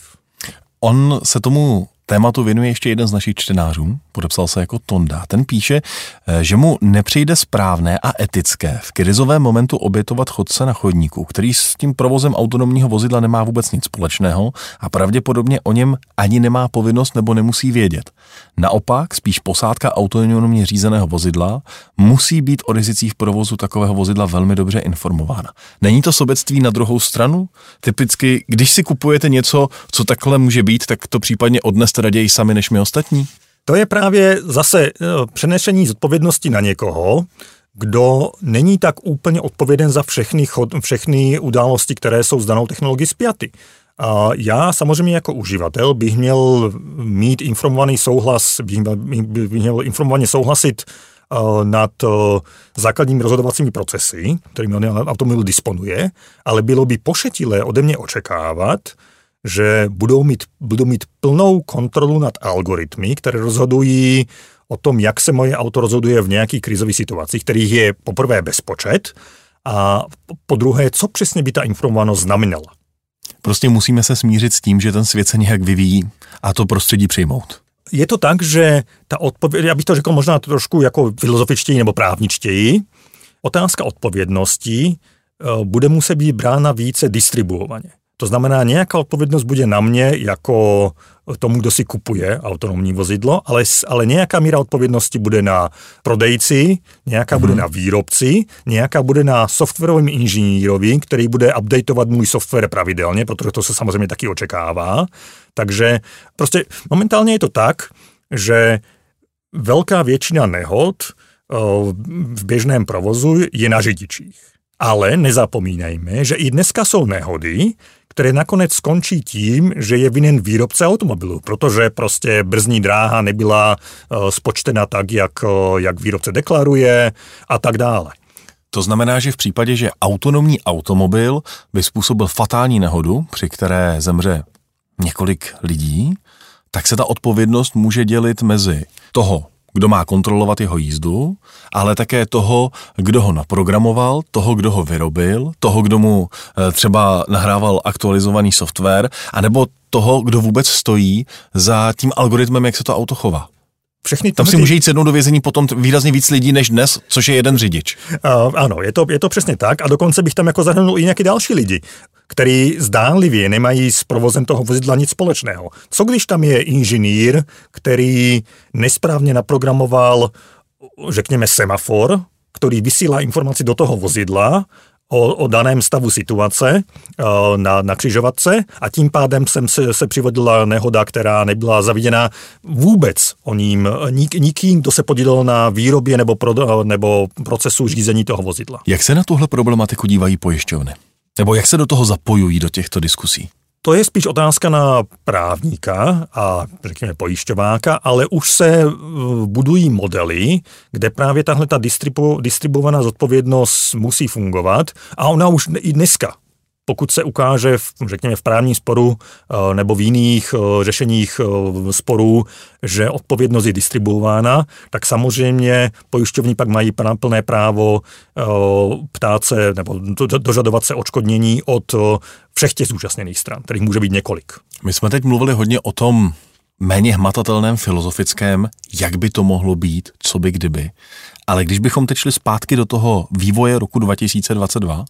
On se tomu tématu věnuje ještě jeden z našich čtenářů, podepsal se jako Tonda. Ten píše, eh, že mu nepřijde správné a etické v krizovém momentu obětovat chodce na chodníku, který s tím provozem autonomního vozidla nemá vůbec nic společného a pravděpodobně o něm ani nemá povinnost nebo nemusí vědět. Naopak, spíš posádka autonomně řízeného vozidla musí být o rizicích provozu takového vozidla velmi dobře informována. Není to sobectví na druhou stranu? Typicky, když si kupujete něco, co takhle může být, tak to případně odneste raději sami než my ostatní? To je právě zase eh, přenešení zodpovědnosti na někoho, kdo není tak úplně odpověden za všechny, chod, všechny události, které jsou s danou technologií spjaty. Já samozřejmě jako uživatel bych měl mít informovaný souhlas, bych měl, bych měl informovaně souhlasit uh, nad uh, základními rozhodovacími procesy, kterými automobil disponuje, ale bylo by pošetilé ode mě očekávat, že budou mít, budou mít plnou kontrolu nad algoritmy, které rozhodují o tom, jak se moje auto rozhoduje v nějakých krizových situacích, kterých je poprvé bezpočet a po druhé, co přesně by ta informovanost znamenala. Prostě musíme se smířit s tím, že ten svět se nějak vyvíjí a to prostředí přijmout. Je to tak, že ta odpověď, já bych to řekl možná trošku jako filozofičtěji nebo právničtěji, otázka odpovědnosti eh, bude muset být brána více distribuovaně. To znamená, nějaká odpovědnost bude na mě jako tomu, kdo si kupuje autonomní vozidlo, ale, ale nějaká míra odpovědnosti bude na prodejci, nějaká mm-hmm. bude mhm. na výrobci, nějaká bude na softwarovém inženýrovi, který bude updateovat můj software pravidelně, protože to se samozřejmě taky očekává. Takže prostě momentálně je to tak, že velká většina nehod v běžném provozu je na řidičích. Ale nezapomínejme, že i dneska jsou nehody, které nakonec skončí tím, že je vinen výrobce automobilu, protože prostě brzdní dráha nebyla uh, spočtena tak, jak, uh, jak výrobce deklaruje a tak dále. To znamená, že v případě, že autonomní automobil by způsobil fatální nehodu, při které zemře několik lidí, tak se ta odpovědnost může dělit mezi toho kdo má kontrolovat jeho jízdu, ale také toho, kdo ho naprogramoval, toho, kdo ho vyrobil, toho, kdo mu eh, třeba nahrával aktualizovaný software, anebo toho, kdo vůbec stojí za tím algoritmem, jak se to auto chová. Všechny Tam si může jít sednout do vězení potom výrazně víc lidí než dnes, což je jeden řidič. Uh, ano, je to, je to přesně tak a dokonce bych tam jako zahrnul i nějaké další lidi, který zdánlivě nemají s provozem toho vozidla nic společného. Co když tam je inženýr, který nesprávně naprogramoval, řekněme, semafor, který vysílá informaci do toho vozidla o, o daném stavu situace eh, na, na křižovatce a tím pádem jsem se, se přivodila nehoda, která nebyla zaviděna vůbec o ním, nik, nikým, kdo se podílel na výrobě nebo, pro, nebo procesu řízení toho vozidla. Jak se na tuhle problematiku dívají pojišťovny? Nebo jak se do toho zapojují do těchto diskusí? To je spíš otázka na právníka a řekněme pojišťováka, ale už se uh, budují modely, kde právě tahle ta distribu, distribuovaná zodpovědnost musí fungovat a ona už i dneska pokud se ukáže, v, řekněme, v právním sporu eh, nebo v jiných eh, řešeních eh, sporů, že odpovědnost je distribuována, tak samozřejmě pojišťovní pak mají plné právo ptát se nebo dožadovat se odškodnění od všech těch zúčastněných stran, kterých může být několik. My jsme teď mluvili hodně o tom méně hmatatelném filozofickém, jak by to mohlo být, co by kdyby. Ale když bychom teď šli zpátky do toho vývoje roku 2022,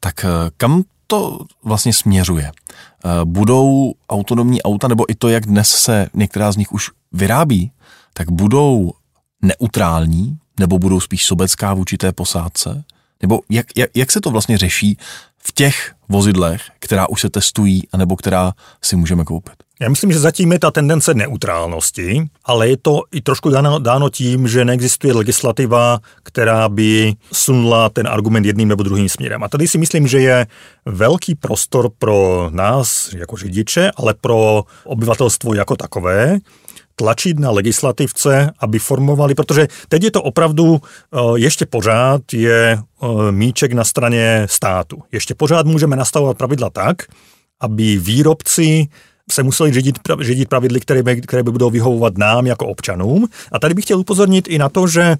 tak kam to vlastně směřuje? Eh, budou autonomní auta, nebo i to, jak dnes se některá z nich už vyrábí, tak budou neutrální, nebo budou spíš sobecká v určité posádce? Nebo jak, jak, jak se to vlastně řeší v těch vozidlech, která už se testují, anebo která si můžeme koupit? Já myslím, že zatím je ta tendence neutrálnosti, ale je to i trošku dáno, dáno tím, že neexistuje legislativa, která by sunula ten argument jedným nebo druhým směrem. A tady si myslím, že je velký prostor pro nás jako řidiče, ale pro obyvatelstvo jako takové, tlačit na legislativce, aby formovali, protože teď je to opravdu eh, ještě pořád je eh, míček na straně státu. Ještě pořád můžeme nastavovat pravidla tak, aby výrobci se museli řídit, řídit pravidly, které by, které by budou vyhovovat nám jako občanům. A tady bych chtěl upozornit i na to, že eh,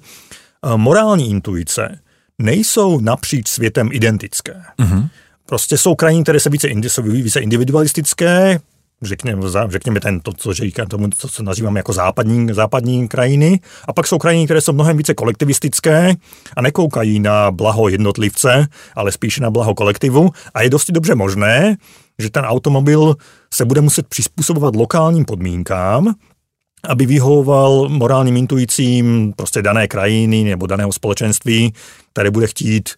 morální intuice nejsou napříč světem identické. Mm-hmm. Prostě jsou krajiny, které se více, jsou více individualistické, řekněme, řekněme ten, to, co říká tomu, to, co nazýváme jako západní, západní krajiny. A pak jsou krajiny, které jsou mnohem více kolektivistické a nekoukají na blaho jednotlivce, ale spíše na blaho kolektivu. A je dosti dobře možné, že ten automobil se bude muset přizpůsobovat lokálním podmínkám, aby vyhovoval morálním intuicím prostě dané krajiny nebo daného společenství, které bude chtít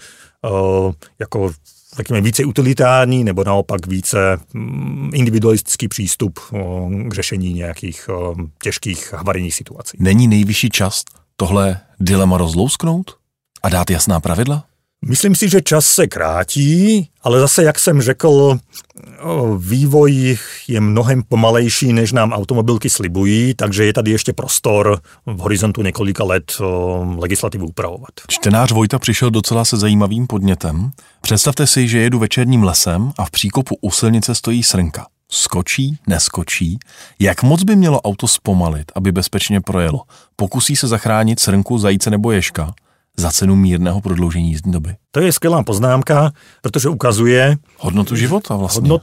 uh, jako řekněme, více utilitární nebo naopak více mm, individualistický přístup k řešení nějakých těžkých havarijních situací. Není nejvyšší čas tohle dilema rozlousknout a dát jasná pravidla? Myslím si, že čas se krátí, ale zase, jak jsem řekl, vývoj je mnohem pomalejší, než nám automobilky slibují, takže je tady ještě prostor v horizontu několika let legislativu upravovat. Čtenář Vojta přišel docela se zajímavým podnětem. Představte si, že jedu večerním lesem a v příkopu u silnice stojí srnka. Skočí, neskočí? Jak moc by mělo auto zpomalit, aby bezpečně projelo? Pokusí se zachránit srnku, zajíce nebo ježka? Za cenu mírného prodloužení jízdní doby. To je skvělá poznámka, protože ukazuje... Hodnotu života vlastně. Hodnot,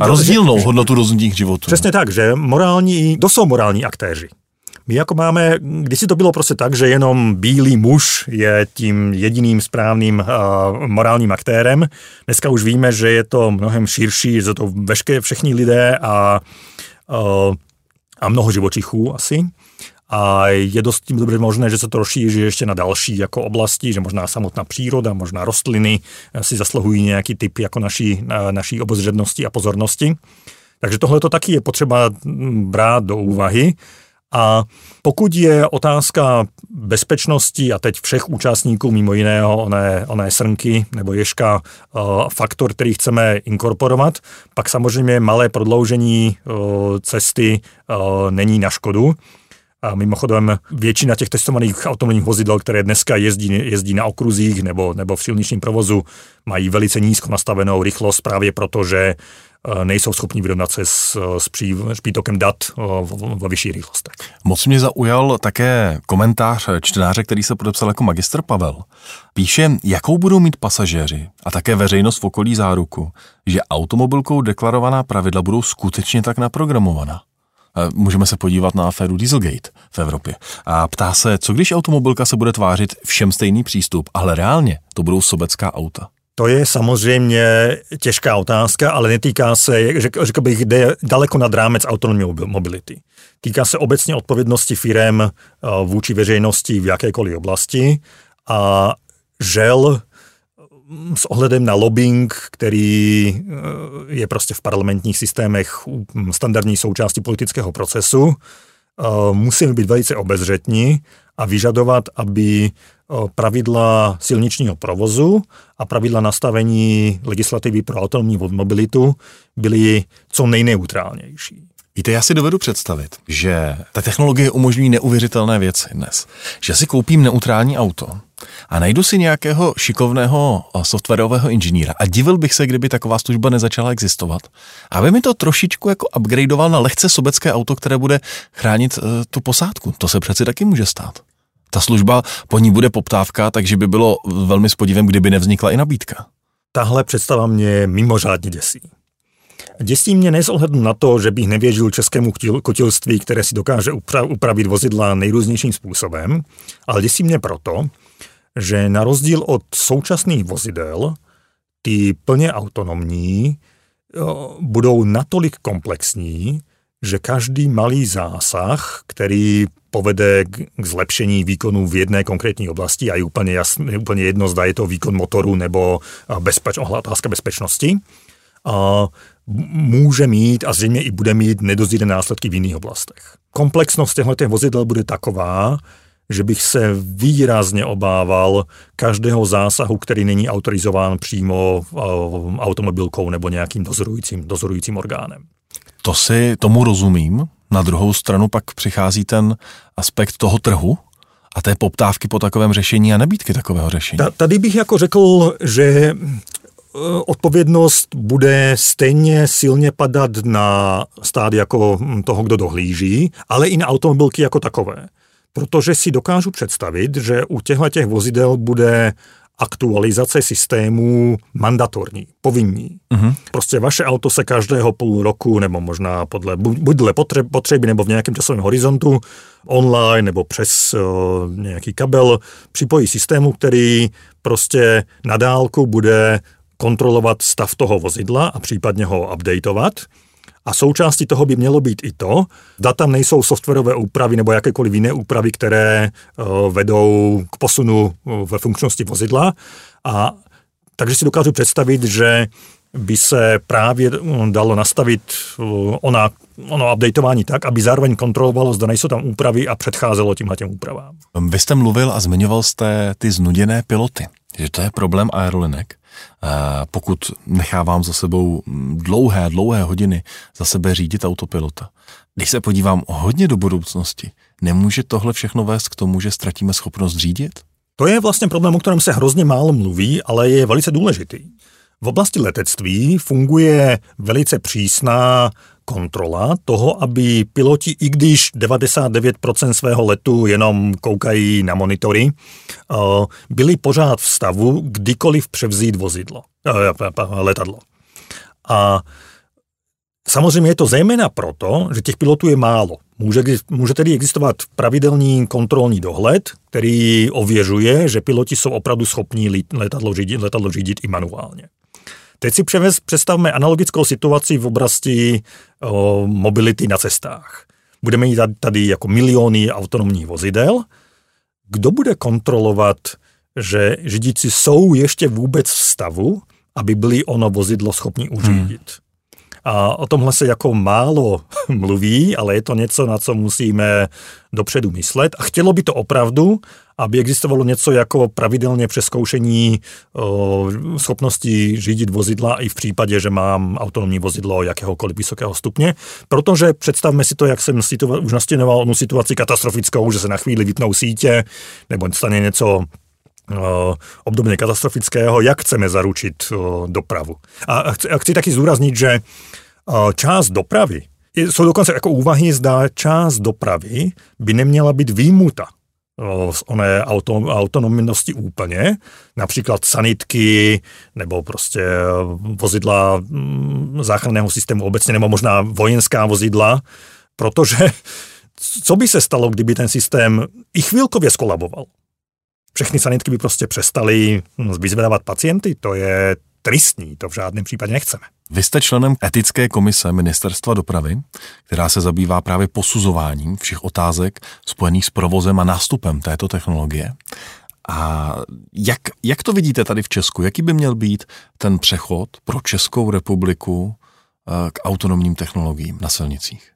a rozdílnou že, hodnotu různých životů. Přesně tak, že morální, to jsou morální aktéři. My jako máme, když si to bylo prostě tak, že jenom bílý muž je tím jediným správným uh, morálním aktérem. Dneska už víme, že je to mnohem širší, že to veškeré všichni lidé a, uh, a mnoho živočichů asi a je dost tím dobře možné, že se to rozšíří ještě na další jako oblasti, že možná samotná příroda, možná rostliny si zasluhují nějaký typ jako naší, naší obozřednosti a pozornosti. Takže tohle to taky je potřeba brát do úvahy. A pokud je otázka bezpečnosti a teď všech účastníků, mimo jiného oné, oné srnky nebo ješka, faktor, který chceme inkorporovat, pak samozřejmě malé prodloužení cesty není na škodu. A mimochodem většina těch testovaných autonomních vozidel, které dneska jezdí, jezdí na okruzích nebo, nebo v silničním provozu, mají velice nízko nastavenou rychlost právě proto, že e, nejsou schopni vyrovnat se s, s, pří, s přítokem dat ve vyšší rychlostech. Moc mě zaujal také komentář čtenáře, který se podepsal jako magistr Pavel. Píše, jakou budou mít pasažéři a také veřejnost v okolí záruku, že automobilkou deklarovaná pravidla budou skutečně tak naprogramovaná. Můžeme se podívat na aféru Dieselgate v Evropě. A ptá se, co když automobilka se bude tvářit všem stejný přístup, ale reálně to budou sobecká auta. To je samozřejmě těžká otázka, ale netýká se, řekl bych, jde daleko nad rámec autonomní mobility. Týká se obecně odpovědnosti firem vůči veřejnosti v jakékoliv oblasti a žel s ohledem na lobbying, který eh, je prostě v parlamentních systémech standardní součástí politického procesu, eh, musíme být velice obezřetní a vyžadovat, aby eh, pravidla silničního provozu a pravidla nastavení legislativy pro autonomní mobilitu byly co nejneutrálnější. Víte, já si dovedu představit, že ta technologie umožňují neuvěřitelné věci dnes. Že si koupím neutrální auto a najdu si nějakého šikovného softwarového inženýra a divil bych se, kdyby taková služba nezačala existovat. Aby mi to trošičku jako upgradeoval na lehce sobecké auto, které bude chránit uh, tu posádku. To se přeci taky může stát. Ta služba po ní bude poptávka, takže by bylo velmi s podívem, kdyby nevznikla i nabídka. Tahle představa mě mimořádně děsí. Děsí mě nezohlednu na to, že bych nevěřil českému kotilství, které si dokáže upravit vozidla nejrůznějším způsobem, ale děsí mě proto, že na rozdíl od současných vozidel, ty plně autonomní budou natolik komplexní, že každý malý zásah, který povede k zlepšení výkonu v jedné konkrétní oblasti a je úplně, jasný, úplně jedno, zda je to výkon motoru nebo bezpeč, otázka bezpečnosti, a může mít a zřejmě i bude mít nedozírné následky v jiných oblastech. Komplexnost těchto vozidel bude taková, že bych se výrazně obával každého zásahu, který není autorizován přímo uh, automobilkou nebo nějakým dozorujícím, dozorujícím orgánem. To si tomu rozumím. Na druhou stranu pak přichází ten aspekt toho trhu, a té poptávky po takovém řešení a nabídky takového řešení. Tady bych jako řekl, že Eh, odpovědnost bude stejně silně padat na stát jako hm, toho, kdo dohlíží, ale i na automobilky jako takové. Protože si dokážu představit, že u těchto těch vozidel bude aktualizace systému mandatorní, povinní. Uh-huh. Prostě vaše auto se každého půl roku, nebo možná podle, buď dle potřeby, nebo v nějakém časovém horizontu, online nebo přes uh, nějaký kabel, připojí systému, který prostě na dálku bude kontrolovat stav toho vozidla a případně ho updateovat. A součástí toho by mělo být i to, zda tam nejsou softwarové úpravy nebo jakékoliv jiné úpravy, které uh, vedou k posunu uh, ve funkčnosti vozidla. A takže si dokážu představit, že by se právě dalo nastavit ona, ono updateování tak, aby zároveň kontrolovalo, zda nejsou tam úpravy a předcházelo tímhle těm úpravám. Vy jste mluvil a zmiňoval jste ty znuděné piloty, že to je problém aerolinek. Pokud nechávám za sebou dlouhé, dlouhé hodiny za sebe řídit autopilota. Když se podívám hodně do budoucnosti, nemůže tohle všechno vést k tomu, že ztratíme schopnost řídit? To je vlastně problém, o kterém se hrozně málo mluví, ale je velice důležitý. V oblasti letectví funguje velice přísná kontrola toho, aby piloti, i když 99% svého letu jenom koukají na monitory, eh, byli pořád v stavu kdykoliv převzít vozidlo, eh, letadlo. A Samozřejmě je to zejména proto, že těch pilotů je málo. Může, může tedy existovat pravidelný kontrolní dohled, který ověřuje, že piloti jsou opravdu schopní letadlo řídit, letadlo řídit i manuálně. Teď si převez, představme analogickou situaci v oblasti o, mobility na cestách. Budeme mít tady jako miliony autonomních vozidel. Kdo bude kontrolovat, že řidiči jsou ještě vůbec v stavu, aby byli ono vozidlo schopni uřídit? Hmm. A o tomhle se jako málo mluví, ale je to něco, na co musíme dopředu myslet. A chtělo by to opravdu, aby existovalo něco jako pravidelně přeskoušení schopnosti řídit vozidla i v případě, že mám autonomní vozidlo jakéhokoliv vysokého stupně, protože představme si to, jak jsem situa- už nastěnoval onu situaci katastrofickou, že se na chvíli vypnou sítě, nebo stane něco obdobně katastrofického, jak chceme zaručit dopravu. A chci, a chci taky zdůraznit, že část dopravy, jsou dokonce jako úvahy, zda část dopravy by neměla být výjimuta z oné auto, autonomnosti úplně, například sanitky nebo prostě vozidla mm, záchranného systému obecně, nebo možná vojenská vozidla, protože co by se stalo, kdyby ten systém i chvilkově skolaboval? Všechny sanitky by prostě přestaly vyzvedávat pacienty, to je tristní, to v žádném případě nechceme. Vy jste členem etické komise Ministerstva dopravy, která se zabývá právě posuzováním všech otázek spojených s provozem a nástupem této technologie. A jak, jak to vidíte tady v Česku? Jaký by měl být ten přechod pro Českou republiku eh, k autonomním technologiím na silnicích?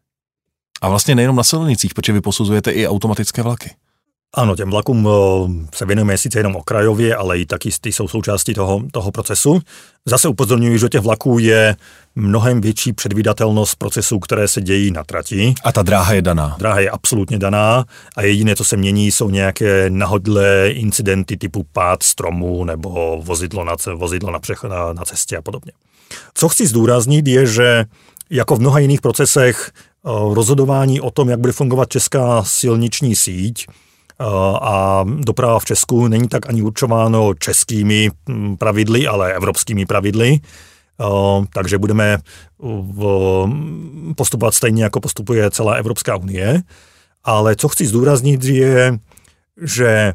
A vlastně nejenom na silnicích, protože vy posuzujete i automatické vlaky. Ano, těm vlakům se věnujeme sice jenom okrajově, ale i taky ty jsou součástí toho, toho procesu. Zase upozorňuji, že těch vlaků je mnohem větší předvídatelnost procesů, které se dějí na trati. A ta dráha je daná. Dráha je absolutně daná a jediné, co se mění, jsou nějaké nahodlé incidenty typu pád stromu nebo vozidlo na, vozidlo na, přech, na, na cestě a podobně. Co chci zdůraznit je, že jako v mnoha jiných procesech rozhodování o tom, jak bude fungovat česká silniční síť, a doprava v Česku není tak ani určováno českými hm, pravidly, ale evropskými pravidly. Takže budeme postupovat stejně, jako postupuje celá Evropská unie. Ale co chci zdůraznit, je, že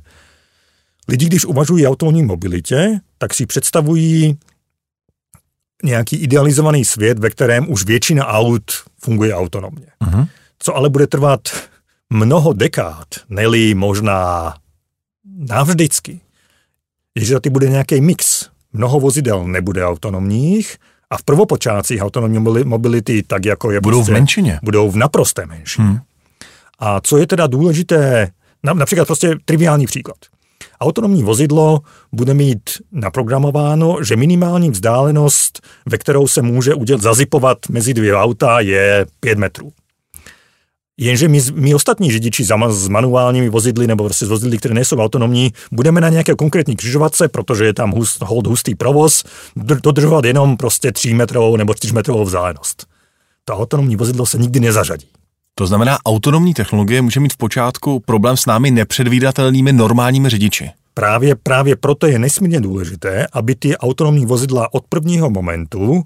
lidi, když uvažují o autonomní mobilitě, tak si představují nějaký idealizovaný svět, ve kterém už většina aut funguje autonomně. Uh-huh. Co ale bude trvat mnoho dekád, neli možná navždycky, je, že tady bude nějaký mix. Mnoho vozidel nebude autonomních a v prvopočátcích autonomní mobility, tak jako je... Budou prostě, v menšině. Budou v naprosté menšině. Hmm. A co je teda důležité, například prostě triviální příklad. Autonomní vozidlo bude mít naprogramováno, že minimální vzdálenost, ve kterou se může udělat, zazipovat mezi dvě auta, je 5 metrů. Jenže my, my ostatní řidiči s manuálními vozidly nebo prostě s vozidly, které nejsou autonomní, budeme na nějaké konkrétní křižovatce, protože je tam hust, hold hustý provoz, dodržovat jenom prostě 3 metrovou nebo 4 metrovou vzdálenost. To autonomní vozidlo se nikdy nezařadí. To znamená, autonomní technologie může mít v počátku problém s námi nepředvídatelnými normálními řidiči. Právě, právě proto je nesmírně důležité, aby ty autonomní vozidla od prvního momentu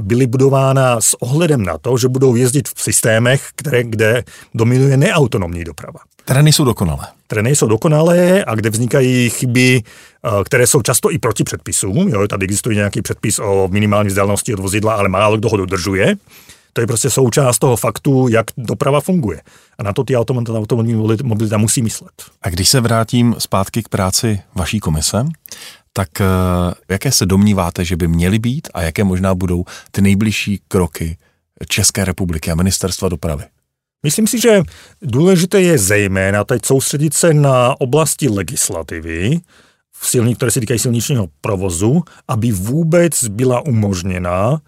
byly budována s ohledem na to, že budou jezdit v systémech, které, kde dominuje neautonomní doprava. Které nejsou dokonalé. Které nejsou dokonalé a kde vznikají chyby, eh, které jsou často i proti předpisům. Jo, tady existuje nějaký předpis o minimální vzdálenosti od vozidla, ale málo kdo ho dodržuje. To je prostě součást toho faktu, jak doprava funguje. A na to ty automobilní mobilita musí myslet. A když se vrátím zpátky k práci vaší komise, tak eh, jaké se domníváte, že by měly být a jaké možná budou ty nejbližší kroky České republiky a ministerstva dopravy? Myslím si, že důležité je zejména teď soustředit se na oblasti legislativy, v silní, které se týkají silničního provozu, aby vůbec byla umožněna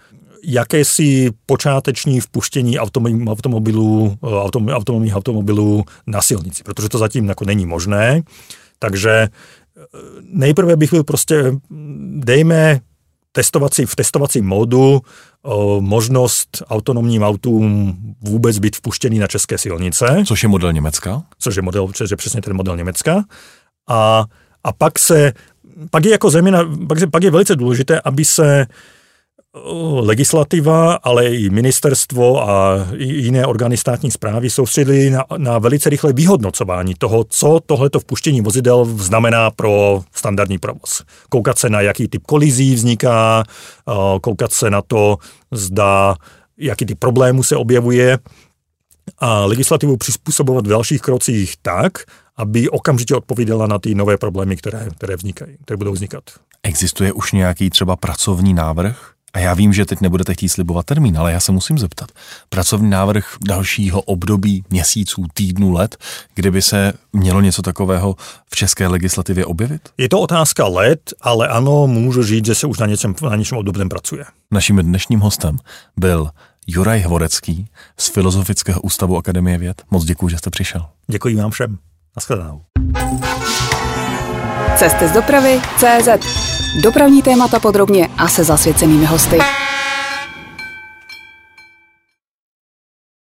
jakési počáteční vpuštění automobilů, eh, automobilních automobilů na silnici, protože to zatím jako není možné. Takže nejprve bych byl prostě, dejme testovací, v testovacím módu o, možnost autonomním autům vůbec být vpuštěný na české silnice. Což je model Německa. Což je, model, což je přesně ten model Německa. A, a pak se, pak je jako země, pak, pak je velice důležité, aby se legislativa, ale i ministerstvo a jiné orgány státní zprávy soustředili na, na velice rychlé vyhodnocování toho, co tohleto vpuštění vozidel znamená pro standardní provoz. Koukat se na jaký typ kolizí vzniká, koukat se na to, zda jaký typ problémů se objevuje a legislativu přizpůsobovat v dalších krocích tak, aby okamžitě odpovídala na ty nové problémy, které, které vznikají, které budou vznikat. Existuje už nějaký třeba pracovní návrh a já vím, že teď nebudete chtít slibovat termín, ale já se musím zeptat. Pracovní návrh dalšího období měsíců, týdnů, let, kdyby se mělo něco takového v české legislativě objevit? Je to otázka let, ale ano, můžu říct, že se už na něčem, na něčem obdobném pracuje. Naším dnešním hostem byl Juraj Hvorecký z Filozofického ústavu Akademie věd. Moc děkuji, že jste přišel. Děkuji vám všem. Naschledanou. Cesty z dopravy CZ. Dopravní témata podrobně a se zasvěcenými hosty.